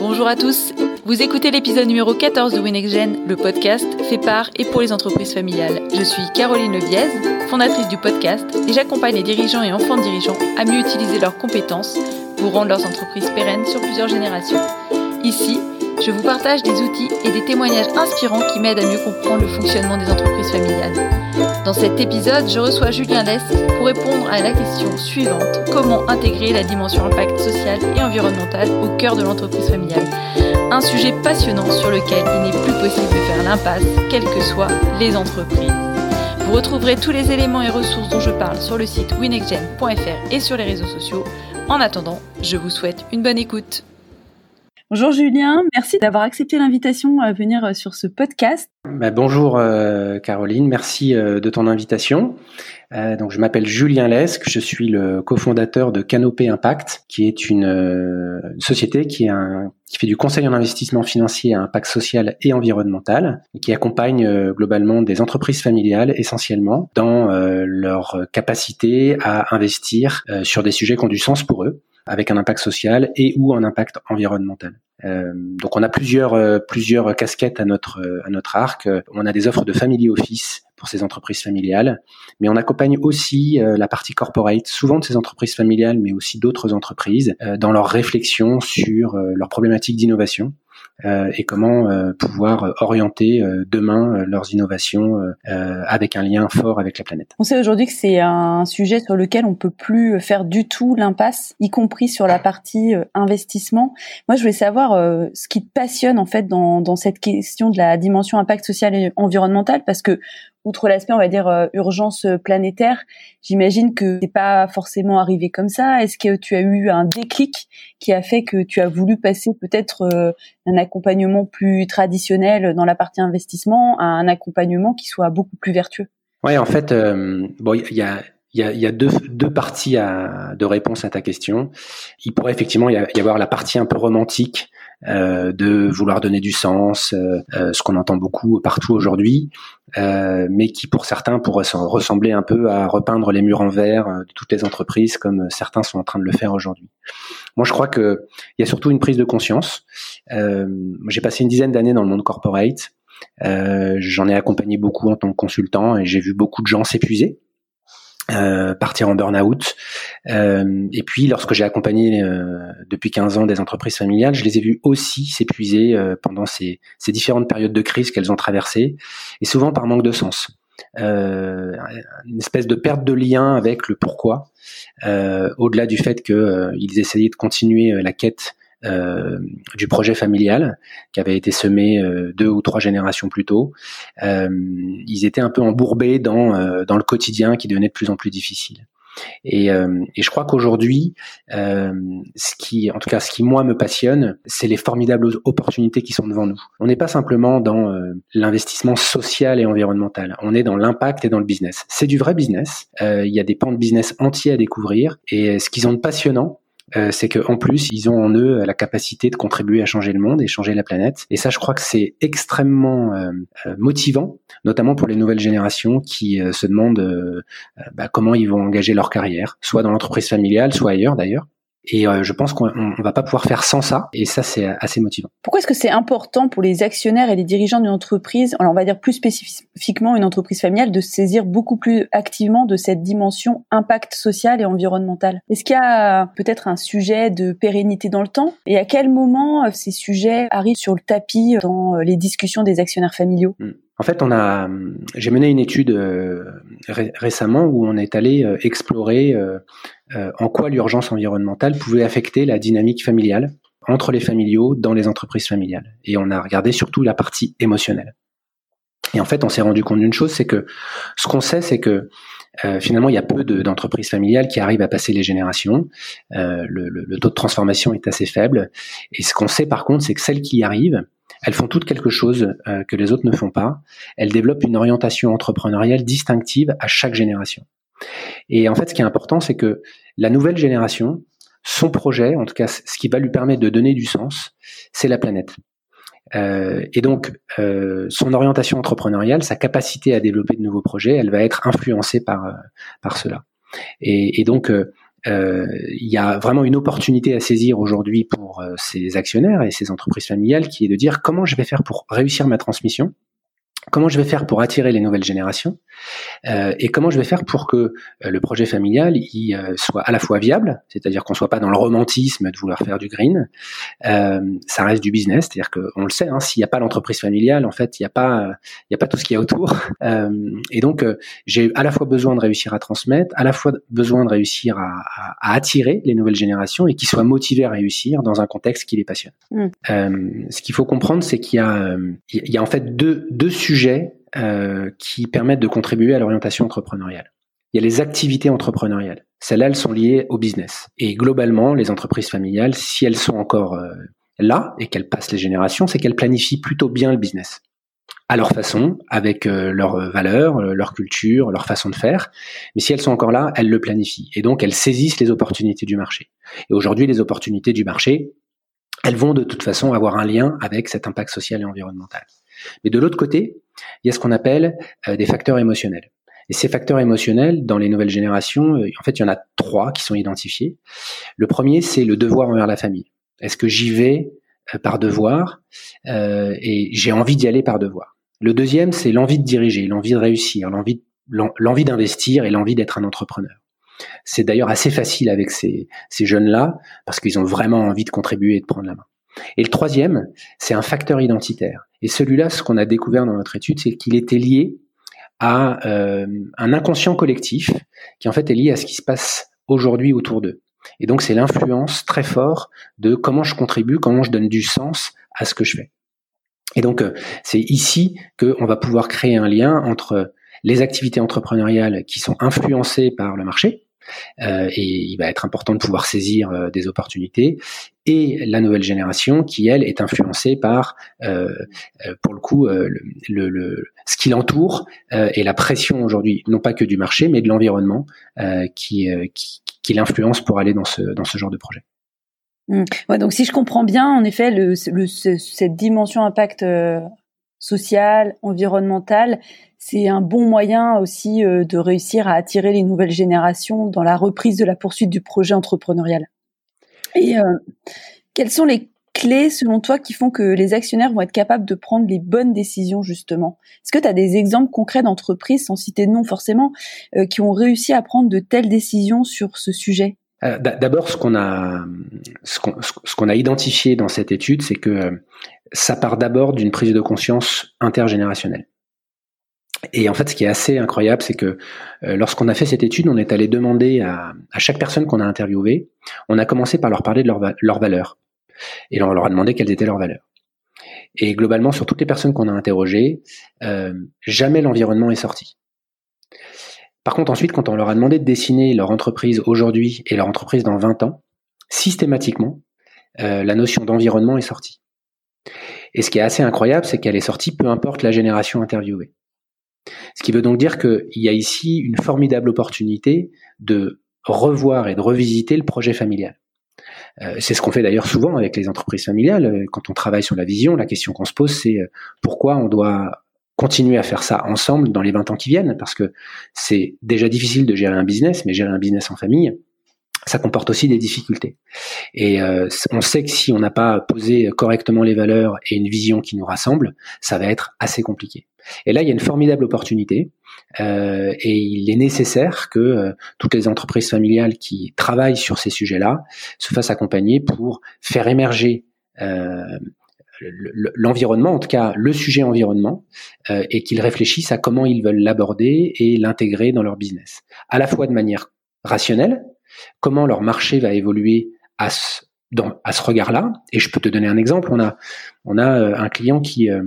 Bonjour à tous, vous écoutez l'épisode numéro 14 de WinExGen, le podcast fait par et pour les entreprises familiales. Je suis Caroline Leviez, fondatrice du podcast, et j'accompagne les dirigeants et enfants dirigeants à mieux utiliser leurs compétences pour rendre leurs entreprises pérennes sur plusieurs générations. Ici, je vous partage des outils et des témoignages inspirants qui m'aident à mieux comprendre le fonctionnement des entreprises familiales. Dans cet épisode, je reçois Julien Lesque pour répondre à la question suivante comment intégrer la dimension impact social et environnemental au cœur de l'entreprise familiale? Un sujet passionnant sur lequel il n'est plus possible de faire l'impasse, quelles que soient les entreprises. Vous retrouverez tous les éléments et ressources dont je parle sur le site winexgen.fr et sur les réseaux sociaux. En attendant, je vous souhaite une bonne écoute. Bonjour Julien, merci d'avoir accepté l'invitation à venir euh, sur ce podcast. Bah, bonjour euh, Caroline, merci euh, de ton invitation. donc je m'appelle Julien Lesque, je suis le cofondateur de Canopé Impact, qui est une, société qui, un, qui, fait du conseil en investissement financier à impact social et environnemental, et qui accompagne globalement des entreprises familiales essentiellement dans leur capacité à investir sur des sujets qui ont du sens pour eux avec un impact social et ou un impact environnemental. Euh, donc on a plusieurs euh, plusieurs casquettes à notre euh, à notre arc. On a des offres de family office pour ces entreprises familiales, mais on accompagne aussi la partie corporate, souvent de ces entreprises familiales, mais aussi d'autres entreprises, dans leur réflexion sur leurs problématiques d'innovation euh, et comment euh, pouvoir orienter euh, demain leurs innovations avec un lien fort avec la planète. On sait aujourd'hui que c'est un sujet sur lequel on peut plus faire du tout l'impasse, y compris sur la partie investissement. Moi, je voulais savoir ce qui te passionne en fait dans, dans cette question de la dimension impact social et environnemental, parce que outre l'aspect, on va dire, euh, urgence planétaire, j'imagine que c'est pas forcément arrivé comme ça. Est-ce que tu as eu un déclic qui a fait que tu as voulu passer peut-être euh, un accompagnement plus traditionnel dans la partie investissement à un accompagnement qui soit beaucoup plus vertueux? Oui, en fait, euh, bon, il y a deux, parties de réponse à ta question. Il pourrait effectivement y avoir la partie un peu romantique euh, de vouloir donner du sens, euh, euh, ce qu'on entend beaucoup partout aujourd'hui, mais qui pour certains pourrait ressembler un peu à repeindre les murs en vert de toutes les entreprises comme certains sont en train de le faire aujourd'hui. Moi, je crois que il y a surtout une prise de conscience. J'ai passé une dizaine d'années dans le monde corporate. J'en ai accompagné beaucoup en tant que consultant et j'ai vu beaucoup de gens s'épuiser euh, partir en burn-out. Euh, et puis, lorsque j'ai accompagné euh, depuis 15 ans des entreprises familiales, je les ai vues aussi s'épuiser pendant ces, ces, différentes périodes de crise qu'elles ont traversées, et souvent par manque de sens. une espèce de perte de lien avec le pourquoi, au-delà du fait qu'ils essayaient de continuer la quête euh, du projet familial qui avait été semé euh, deux ou trois générations plus tôt. Euh, ils étaient un peu embourbés dans dans le quotidien qui devenait de plus en plus difficile. Et, et, je crois qu'aujourd'hui, euh, ce qui, en tout cas, ce qui moi me passionne, c'est les formidables opportunités qui sont devant nous. On n'est pas simplement dans l'investissement social et environnemental. On est dans l'impact et dans le business. C'est du vrai business. Il y a des pans de business entiers à découvrir. Et ce qu'ils ont de passionnant, euh, c'est qu'en plus, ils ont en eux la capacité de contribuer à changer le monde et changer la planète. Et ça, je crois que c'est extrêmement euh, euh, motivant, notamment pour les nouvelles générations qui se demandent bah, comment ils vont engager leur carrière, soit dans l'entreprise familiale, soit ailleurs d'ailleurs. Et euh, je pense qu'on ne va pas pouvoir faire sans ça. Et ça, c'est assez motivant. Pourquoi est-ce que c'est important pour les actionnaires et les dirigeants d'une entreprise, alors on va dire plus spécifiquement une entreprise familiale, de saisir beaucoup plus activement de cette dimension impact social et environnemental? Est-ce qu'il y a peut-être un sujet de pérennité dans le temps? Et à quel moment euh, ces sujets arrivent sur le tapis dans euh, les discussions des actionnaires familiaux? Hmm. En fait, on a, j'ai mené une étude récemment où on est allé explorer euh, en quoi l'urgence environnementale pouvait affecter la dynamique familiale entre les familiaux dans les entreprises familiales. Et on a regardé surtout la partie émotionnelle. Et en fait, on s'est rendu compte d'une chose, c'est que ce qu'on sait, c'est que euh, finalement, il y a peu d'entreprises familiales qui arrivent à passer les générations. Euh, le, le, taux de transformation est assez faible. Et ce qu'on sait par contre, c'est que celles qui y arrivent, elles font toutes quelque chose euh, que les autres ne font pas. Elles développent une orientation entrepreneuriale distinctive à chaque génération. Et en fait, ce qui est important, c'est que la nouvelle génération, son projet, en tout cas ce qui va lui permettre de donner du sens, c'est la planète. Euh, et donc, euh, son orientation entrepreneuriale, sa capacité à développer de nouveaux projets, elle va être influencée par, euh, par cela. Et, et donc, il y a vraiment une opportunité à saisir aujourd'hui pour ces actionnaires et ces entreprises familiales qui est de dire comment je vais faire pour réussir ma transmission comment je vais faire pour attirer les nouvelles générations euh, et comment je vais faire pour que euh, le projet familial il, euh, soit à la fois viable, c'est-à-dire qu'on soit pas dans le romantisme de vouloir faire du green, euh, ça reste du business, c'est-à-dire qu'on le sait, hein, s'il n'y a pas l'entreprise familiale, en fait, il n'y a pas il y a pas tout ce qu'il y a autour. et donc j'ai à la fois besoin de réussir à transmettre, à la fois besoin de réussir à, à, à attirer les nouvelles générations et qu'ils soient motivés à réussir dans un contexte qui les passionne. Mm. ce qu'il faut comprendre, c'est qu'il y a il y a en fait deux deux sujets euh, qui permettent de contribuer à l'orientation entrepreneuriale. Il y a les activités entrepreneuriales. Celles-là, elles sont liées au business. Et globalement, les entreprises familiales, si elles sont encore euh, là et qu'elles passent les générations, c'est qu'elles planifient plutôt bien le business à leur façon, avec euh, leurs valeurs, leur culture, leur façon de faire. Mais si elles sont encore là, elles le planifient. Et donc, elles saisissent les opportunités du marché. Et aujourd'hui, les opportunités du marché, elles vont de toute façon avoir un lien avec cet impact social et environnemental. Mais de l'autre côté, il y a ce qu'on appelle euh, des facteurs émotionnels. Et ces facteurs émotionnels, dans les nouvelles générations, euh, en fait, il y en a trois qui sont identifiés. Le premier, c'est le devoir envers la famille. Est-ce que j'y vais euh, par devoir et j'ai envie d'y aller par devoir? Le deuxième, c'est l'envie de diriger, l'envie de réussir, l'envie d'investir et l'envie d'être un entrepreneur. C'est d'ailleurs assez facile avec ces jeunes-là parce qu'ils ont vraiment envie de contribuer et de prendre la main. Et le troisième, c'est un facteur identitaire. Et celui-là, ce qu'on a découvert dans notre étude, c'est qu'il était lié à euh, un inconscient collectif qui en fait est lié à ce qui se passe aujourd'hui autour d'eux. Et donc c'est l'influence très forte de comment je contribue, comment je donne du sens à ce que je fais. Et donc euh, c'est ici qu'on va pouvoir créer un lien entre les activités entrepreneuriales qui sont influencées par le marché, et il va être important de pouvoir saisir euh, des opportunités. Et la nouvelle génération qui, elle, est influencée par, euh, pour le coup, ce qui l'entoure et la pression aujourd'hui, non pas que du marché, mais de l'environnement qui, l'influence pour aller dans ce, genre de projet. Mmh. Donc si je comprends bien, en effet, cette dimension impact social, environnemental, c'est un bon moyen aussi euh, de réussir à attirer les nouvelles générations dans la reprise de la poursuite du projet entrepreneurial. Et euh, quelles sont les clés, selon toi, qui font que les actionnaires vont être capables de prendre les bonnes décisions, justement? Est-ce que tu as des exemples concrets d'entreprises, sans citer de nom forcément, euh, qui ont réussi à prendre de telles décisions sur ce sujet? D'abord, ce qu'on a identifié dans cette étude, c'est que ça part d'abord d'une prise de conscience intergénérationnelle. Et en fait, ce qui est assez incroyable, c'est que euh, lorsqu'on a fait cette étude, on est allé demander à, chaque personne qu'on a interviewée, on a commencé par leur parler de leurs leur valeurs. Et on leur a demandé quelles étaient leurs valeurs. Et globalement, sur toutes les personnes qu'on a interrogées, euh, jamais l'environnement est sorti. Par contre, ensuite, quand on leur a demandé de dessiner leur entreprise aujourd'hui et leur entreprise dans 20 ans, systématiquement, euh, la notion d'environnement est sortie. Et ce qui est assez incroyable, c'est qu'elle est sortie peu importe la génération interviewée. Ce qui veut donc dire qu'il y a ici une formidable opportunité de revoir et de revisiter le projet familial. Euh, c'est ce qu'on fait d'ailleurs souvent avec les entreprises familiales. Quand on travaille sur la vision, la question qu'on se pose, c'est euh, pourquoi on doit continuer à faire ça ensemble dans les 20 ans qui viennent, parce que c'est déjà difficile de gérer un business, mais gérer un business en famille, ça comporte aussi des difficultés. Et euh, on sait que si on n'a pas posé correctement les valeurs et une vision qui nous rassemble, ça va être assez compliqué. Et là, il y a une formidable opportunité euh, et il est nécessaire que euh, toutes les entreprises familiales qui travaillent sur ces sujets-là se fassent accompagner pour faire émerger l'environnement, en tout cas le sujet environnement, et qu'ils réfléchissent à comment ils veulent l'aborder et l'intégrer dans leur business, à la fois de manière rationnelle, comment leur marché va évoluer à ce, regard-là. Et je peux te donner un exemple. On a, euh, un client qui, euh,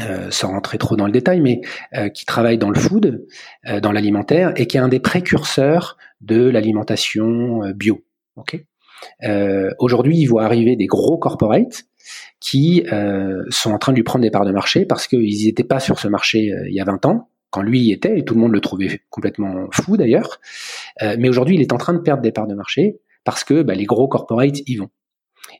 euh, sans rentrer trop dans le détail, mais qui travaille dans le food, dans l'alimentaire, et qui est un des précurseurs de l'alimentation bio. Aujourd'hui, il voit arriver des gros corporates qui sont en train de lui prendre des parts de marché parce qu'ils n'étaient pas sur ce marché il y a 20 ans, quand lui y était, et tout le monde le trouvait complètement fou d'ailleurs. Euh, mais aujourd'hui, il est en train de perdre des parts de marché parce que bah, les gros corporates y vont.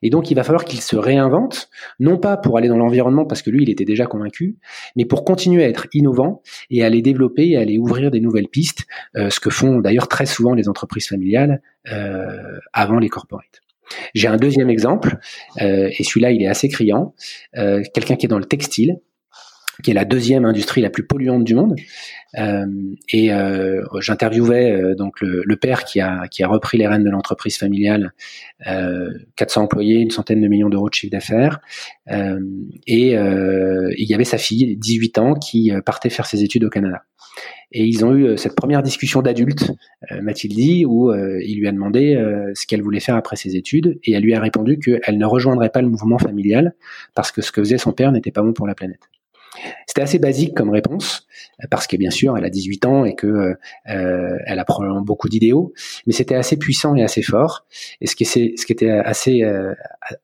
Et donc, il va falloir qu'il se réinvente, non pas pour aller dans l'environnement parce que lui, il était déjà convaincu, mais pour continuer à être innovant et à aller développer et à aller ouvrir des nouvelles pistes, euh, ce que font d'ailleurs très souvent les entreprises familiales euh, avant les corporates. J'ai un deuxième exemple, euh, et celui-là, il est assez criant. Quelqu'un qui est dans le textile, qui est la deuxième industrie la plus polluante du monde. Euh, et euh, j'interviewais euh, donc le, le, père qui a qui a repris les rênes de l'entreprise familiale, 400 employés, une centaine de millions d'euros de chiffre d'affaires, et il y avait sa fille, 18 ans, qui partait faire ses études au Canada. Et ils ont eu cette première discussion d'adulte, Mathilde dit, où il lui a demandé ce qu'elle voulait faire après ses études, et elle lui a répondu qu'elle ne rejoindrait pas le mouvement familial parce que ce que faisait son père n'était pas bon pour la planète. C'était assez basique comme réponse, parce que bien sûr, elle a 18 ans et que euh, elle a probablement beaucoup d'idéaux, mais c'était assez puissant et assez fort. Et ce qui, ce qui était assez, euh,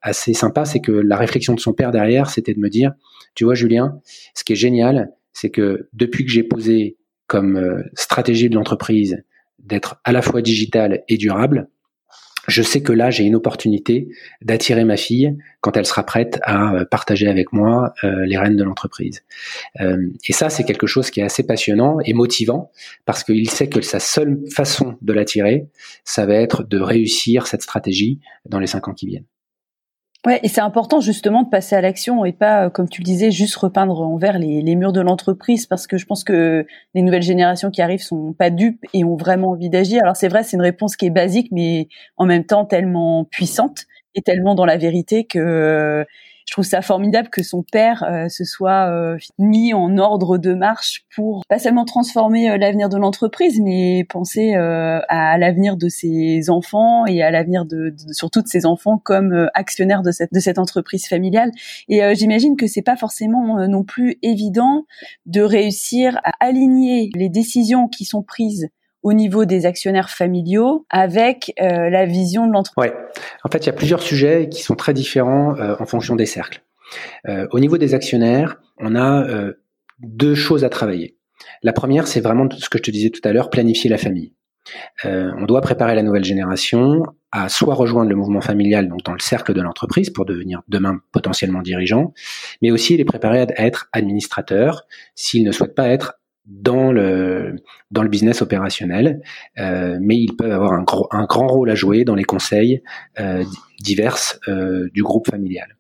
assez sympa, c'est que la réflexion de son père derrière, c'était de me dire, tu vois Julien, ce qui est génial, c'est que depuis que j'ai posé comme euh, stratégie de l'entreprise d'être à la fois digital et durable, je sais que là, j'ai une opportunité d'attirer ma fille quand elle sera prête à euh, partager avec moi euh, les rênes de l'entreprise. Euh, et ça, c'est quelque chose qui est assez passionnant et motivant parce qu'il sait que sa seule façon de l'attirer, ça va être de réussir cette stratégie dans les cinq ans qui viennent. Ouais, et c'est important justement de passer à l'action et pas, euh, comme tu le disais, juste repeindre en vert les, les murs de l'entreprise parce que je pense que les nouvelles générations qui arrivent sont pas dupes et ont vraiment envie d'agir. Alors c'est vrai, c'est une réponse qui est basique, mais en même temps tellement puissante et tellement dans la vérité que je trouve ça formidable que son père euh, se soit euh, mis en ordre de marche pour pas seulement transformer euh, l'avenir de l'entreprise, mais penser à l'avenir de ses enfants et à l'avenir de, de, surtout de ses enfants comme actionnaires de cette de cette entreprise familiale. Et j'imagine que c'est pas forcément non plus évident de réussir à aligner les décisions qui sont prises au niveau des actionnaires familiaux avec euh, la vision de l'entreprise Ouais. En fait, il y a plusieurs sujets qui sont très différents euh, en fonction des cercles. Euh, au niveau des actionnaires, on a deux choses à travailler. La première, c'est vraiment ce que je te disais tout à l'heure, planifier la famille. on doit préparer la nouvelle génération à soit rejoindre le mouvement familial, donc dans le cercle de l'entreprise, pour devenir demain potentiellement dirigeant, mais aussi les préparer à être administrateurs s'ils ne souhaitent pas être dans le dans le business opérationnel, euh, mais ils peuvent avoir un, gros, un grand rôle à jouer dans les conseils euh, divers euh, du groupe familial.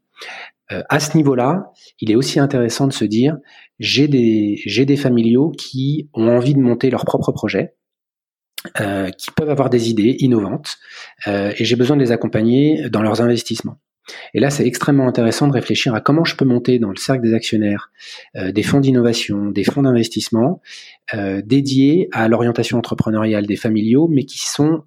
Euh, à ce niveau-là, il est aussi intéressant de se dire j'ai des j'ai des familiaux qui ont envie de monter leur propre projet, euh, qui peuvent avoir des idées innovantes, euh, et j'ai besoin de les accompagner dans leurs investissements. Et là, c'est extrêmement intéressant de réfléchir à comment je peux monter dans le cercle des actionnaires euh, des fonds d'innovation, des fonds d'investissement euh, dédiés à l'orientation entrepreneuriale des familiaux, mais qui sont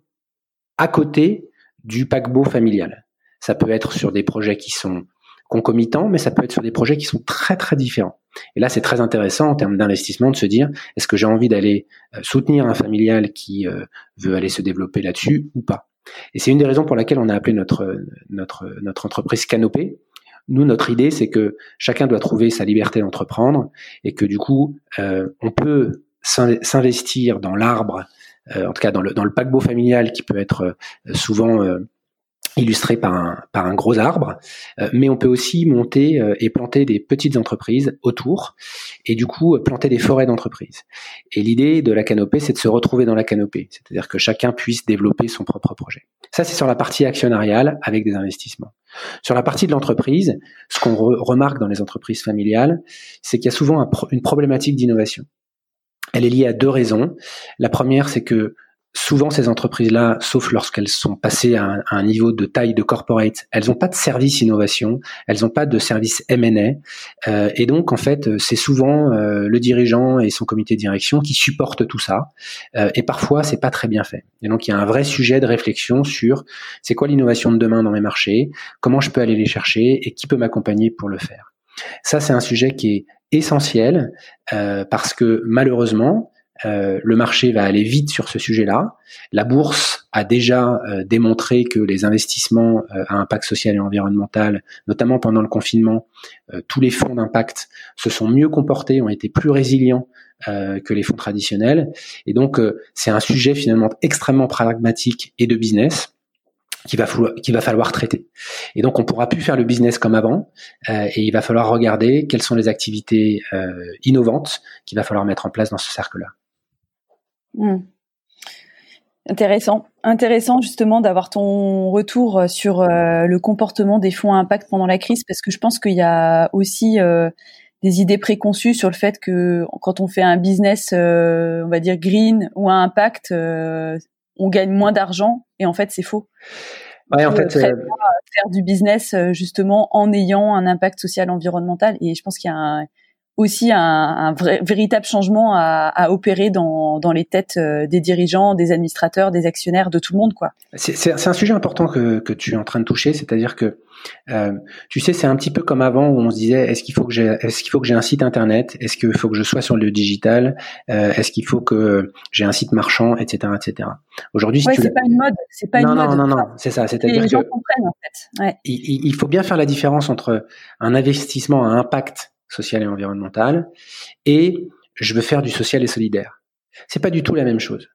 à côté du paquebot familial. Ça peut être sur des projets qui sont concomitants, mais ça peut être sur des projets qui sont très très différents. Et là, c'est très intéressant en termes d'investissement de se dire est-ce que j'ai envie d'aller euh, soutenir un familial qui veut aller se développer là-dessus ou pas? Et c'est une des raisons pour laquelle on a appelé notre, entreprise Canopée. Nous, notre idée, c'est que chacun doit trouver sa liberté d'entreprendre et que du coup, euh, on peut s'investir dans l'arbre, euh, en tout cas dans le, dans le paquebot familial qui peut être euh, souvent illustré par un, gros arbre, euh, mais on peut aussi monter euh, et planter des petites entreprises autour, et du coup planter des forêts d'entreprises. Et l'idée de la canopée, c'est de se retrouver dans la canopée, c'est-à-dire que chacun puisse développer son propre projet. Ça, c'est sur la partie actionnariale avec des investissements. Sur la partie de l'entreprise, ce qu'on remarque dans les entreprises familiales, c'est qu'il y a souvent une problématique d'innovation. Elle est liée à deux raisons. La première, c'est que souvent ces entreprises-là, sauf lorsqu'elles sont passées à un, niveau de taille de corporate, elles n'ont pas de service innovation, elles n'ont pas de service M&A, euh, et donc en fait c'est souvent euh, le dirigeant et son comité de direction qui supportent tout ça, euh, et parfois c'est pas très bien fait. Et donc il y a un vrai sujet de réflexion sur c'est quoi l'innovation de demain dans mes marchés, comment je peux aller les chercher et qui peut m'accompagner pour le faire. Ça c'est un sujet qui est essentiel parce que malheureusement euh, le marché va aller vite sur ce sujet-là. La bourse a déjà euh, démontré que les investissements euh, à impact social et environnemental, notamment pendant le confinement, tous les fonds d'impact se sont mieux comportés, ont été plus résilients que les fonds traditionnels. Et donc, c'est un sujet finalement extrêmement pragmatique et de business. qu'il va falloir, traiter. Et donc, on pourra plus faire le business comme avant, et il va falloir regarder quelles sont les activités innovantes qu'il va falloir mettre en place dans ce cercle-là. Hmm. Intéressant, intéressant justement d'avoir ton retour sur euh, le comportement des fonds à impact pendant la crise, parce que je pense qu'il y a aussi des idées préconçues sur le fait que quand on fait un business, on va dire green ou à impact, on gagne moins d'argent et en fait c'est faux. Ouais, en fait, euh, faire du business euh, justement en ayant un impact social environnemental et je pense qu'il y a un, aussi un, un vrai, véritable changement à, à opérer dans, dans, les têtes euh, des dirigeants, des administrateurs, des actionnaires, de tout le monde, quoi. C'est un sujet important que, que tu es en train de toucher, c'est-à-dire que euh, tu sais, c'est un petit peu comme avant où on se disait est-ce qu'il faut que j'ai est-ce qu'il faut que j'ai un site internet, est-ce qu'il faut que je sois sur le digital, euh, est-ce qu'il faut que j'ai un site marchand, etc., etc. Aujourd'hui, si ouais, c'est pas une mode, c'est pas non, une mode. Non, non, non, c'est ça. C'est-à-dire les gens comprennent en fait. Ouais. Il, il faut bien faire la différence entre un investissement à impact social et environnemental, et je veux faire du social et solidaire. C'est pas du tout la même chose.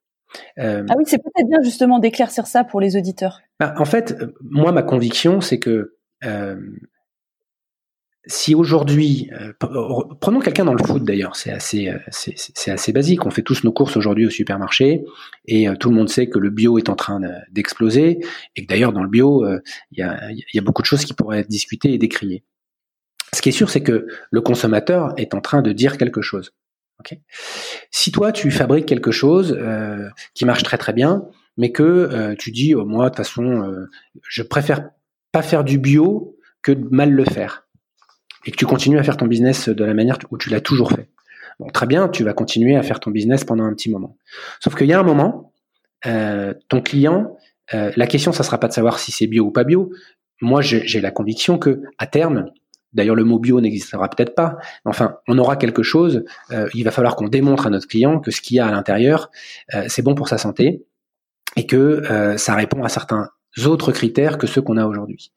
Euh, ah oui, c'est peut-être bien justement d'éclaircir ça pour les auditeurs. Bah, en fait, moi, ma conviction, c'est que euh, si aujourd'hui, euh, prenons quelqu'un dans le foot d'ailleurs, c'est assez, c'est assez basique. On fait tous nos courses aujourd'hui au supermarché et tout le monde sait que le bio est en train d'exploser et que d'ailleurs dans le bio, il y a, y, a, beaucoup de choses qui pourraient être discutées et décriées. Ce qui est sûr, c'est que le consommateur est en train de dire quelque chose. si toi, tu fabriques quelque chose euh, qui marche très très bien, mais que euh, tu dis, oh, moi, de toute façon, euh, je préfère pas faire du bio que de mal le faire, et que tu continues à faire ton business de la manière où tu l'as toujours fait. Bon, très bien, tu vas continuer à faire ton business pendant un petit moment. Sauf qu'il y a un moment, ton client, la question, ça sera pas de savoir si c'est bio ou pas bio. Moi, j'ai la conviction que à terme, D'ailleurs, le mot bio n'existera peut-être pas. Enfin, on aura quelque chose. Euh, il va falloir qu'on démontre à notre client que ce qu'il y a à l'intérieur, euh, c'est bon pour sa santé et que euh, ça répond à certains autres critères que ceux qu'on a aujourd'hui.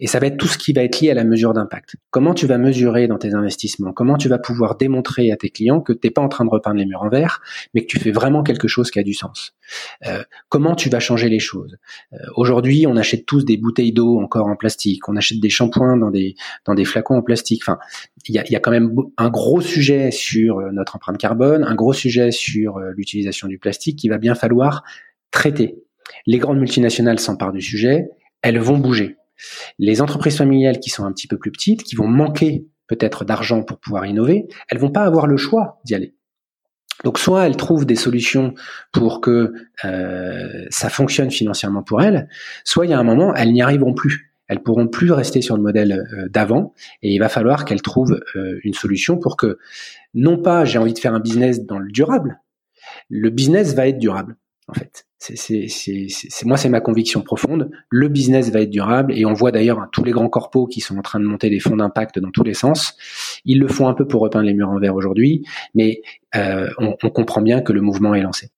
Et ça va être tout ce qui va être lié à la mesure d'impact. Comment tu vas mesurer dans tes investissements? Comment tu vas pouvoir démontrer à tes clients que tu n'es pas en train de repeindre les murs en vert, mais que tu fais vraiment quelque chose qui a du sens? Euh, Comment tu vas changer les choses? Euh, Aujourd'hui, on achète tous des bouteilles d'eau encore en plastique, on achète des shampoings dans des dans des flacons en plastique. Enfin, il y a, y a quand même un gros sujet sur euh, notre empreinte carbone, un gros sujet sur l'utilisation du plastique qu'il va bien falloir traiter. Les grandes multinationales s'emparent du sujet, elles vont bouger. Les entreprises familiales qui sont un petit peu plus petites, qui vont manquer peut-être d'argent pour pouvoir innover, elles vont pas avoir le choix d'y aller. Donc soit elles trouvent des solutions pour que euh, ça fonctionne financièrement pour elles, soit il y a un moment elles n'y arriveront plus. Elles pourront plus rester sur le modèle euh, d'avant et il va falloir qu'elles trouvent euh, une solution pour que non pas j'ai envie de faire un business dans le durable, le business va être durable en fait. C'est moi, c'est ma conviction profonde. Le business va être durable et on voit d'ailleurs hein, tous les grands corpos qui sont en train de monter des fonds d'impact dans tous les sens. Ils le font un peu pour repeindre les murs en verre aujourd'hui, mais euh, on comprend bien que le mouvement est lancé.